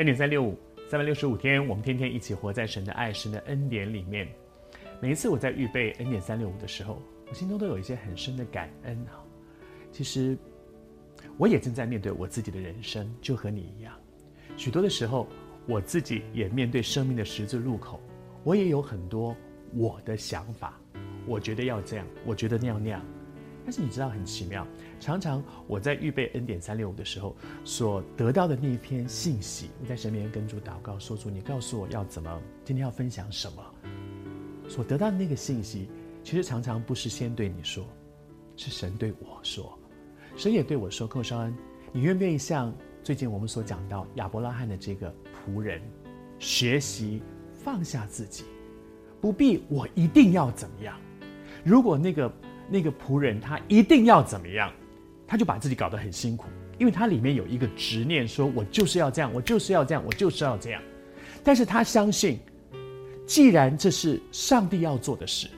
恩典三六五，三百六十五天，我们天天一起活在神的爱、神的恩典里面。每一次我在预备恩典三六五的时候，我心中都有一些很深的感恩啊。其实我也正在面对我自己的人生，就和你一样。许多的时候，我自己也面对生命的十字路口，我也有很多我的想法，我觉得要这样，我觉得那样那样。但是你知道很奇妙，常常我在预备 N 点三六五的时候，所得到的那一篇信息，我在神面前跟主祷告，说主，你告诉我要怎么，今天要分享什么。所得到的那个信息，其实常常不是先对你说，是神对我说，神也对我说，寇绍恩，你愿不愿意像最近我们所讲到亚伯拉罕的这个仆人，学习放下自己，不必我一定要怎么样，如果那个。那个仆人他一定要怎么样，他就把自己搞得很辛苦，因为他里面有一个执念，说我就是要这样，我就是要这样，我就是要这样。但是他相信，既然这是上帝要做的事，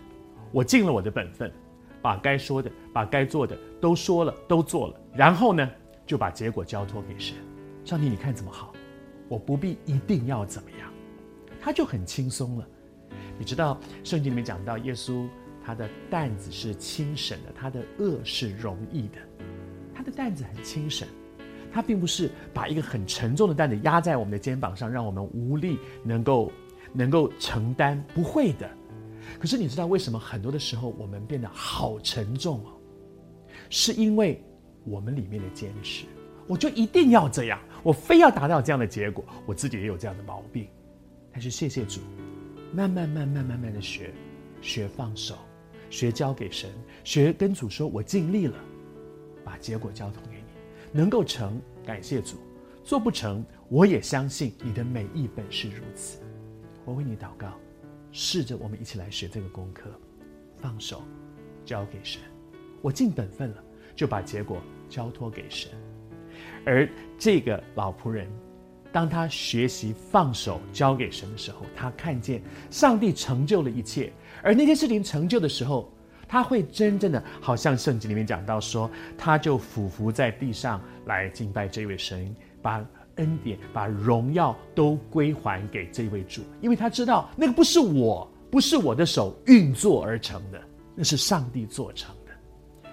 我尽了我的本分，把该说的、把该做的都说了、都做了，然后呢，就把结果交托给神。上帝，你看怎么好？我不必一定要怎么样，他就很轻松了。你知道圣经里面讲到耶稣。他的担子是轻省的，他的轭是容易的。他的担子很轻省，他并不是把一个很沉重的担子压在我们的肩膀上，让我们无力能够能够承担。不会的。可是你知道为什么很多的时候我们变得好沉重哦？是因为我们里面的坚持，我就一定要这样，我非要达到这样的结果。我自己也有这样的毛病，但是谢谢主，慢慢慢慢慢慢的学，学放手。学交给神，学跟主说：“我尽力了，把结果交托给你，能够成，感谢主；做不成，我也相信你的美意本是如此。”我为你祷告，试着我们一起来学这个功课，放手，交给神。我尽本分了，就把结果交托给神。而这个老仆人，当他学习放手交给神的时候，他看见上帝成就了一切。而那件事情成就的时候，他会真正的，好像圣经里面讲到说，他就俯伏在地上来敬拜这位神，把恩典、把荣耀都归还给这位主，因为他知道那个不是我，不是我的手运作而成的，那是上帝做成的。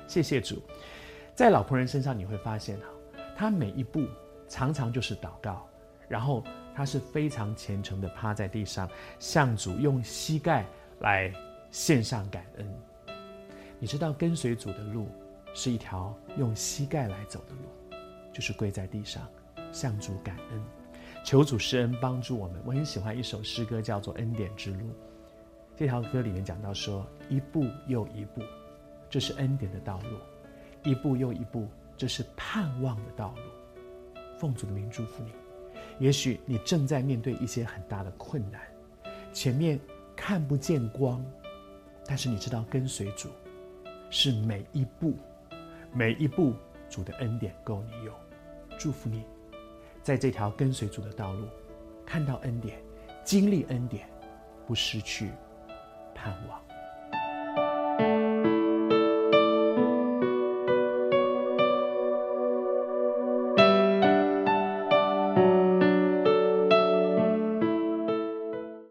谢谢主，在老仆人身上你会发现哈，他每一步常常就是祷告，然后他是非常虔诚的趴在地上，向主用膝盖。来献上感恩，你知道跟随主的路是一条用膝盖来走的路，就是跪在地上向主感恩，求主施恩帮助我们。我很喜欢一首诗歌，叫做《恩典之路》。这条歌里面讲到说，一步又一步，这是恩典的道路；一步又一步，这是盼望的道路。奉主的名祝福你。也许你正在面对一些很大的困难，前面。看不见光，但是你知道跟随主是每一步，每一步主的恩典够你用。祝福你，在这条跟随主的道路，看到恩典，经历恩典，不失去盼望。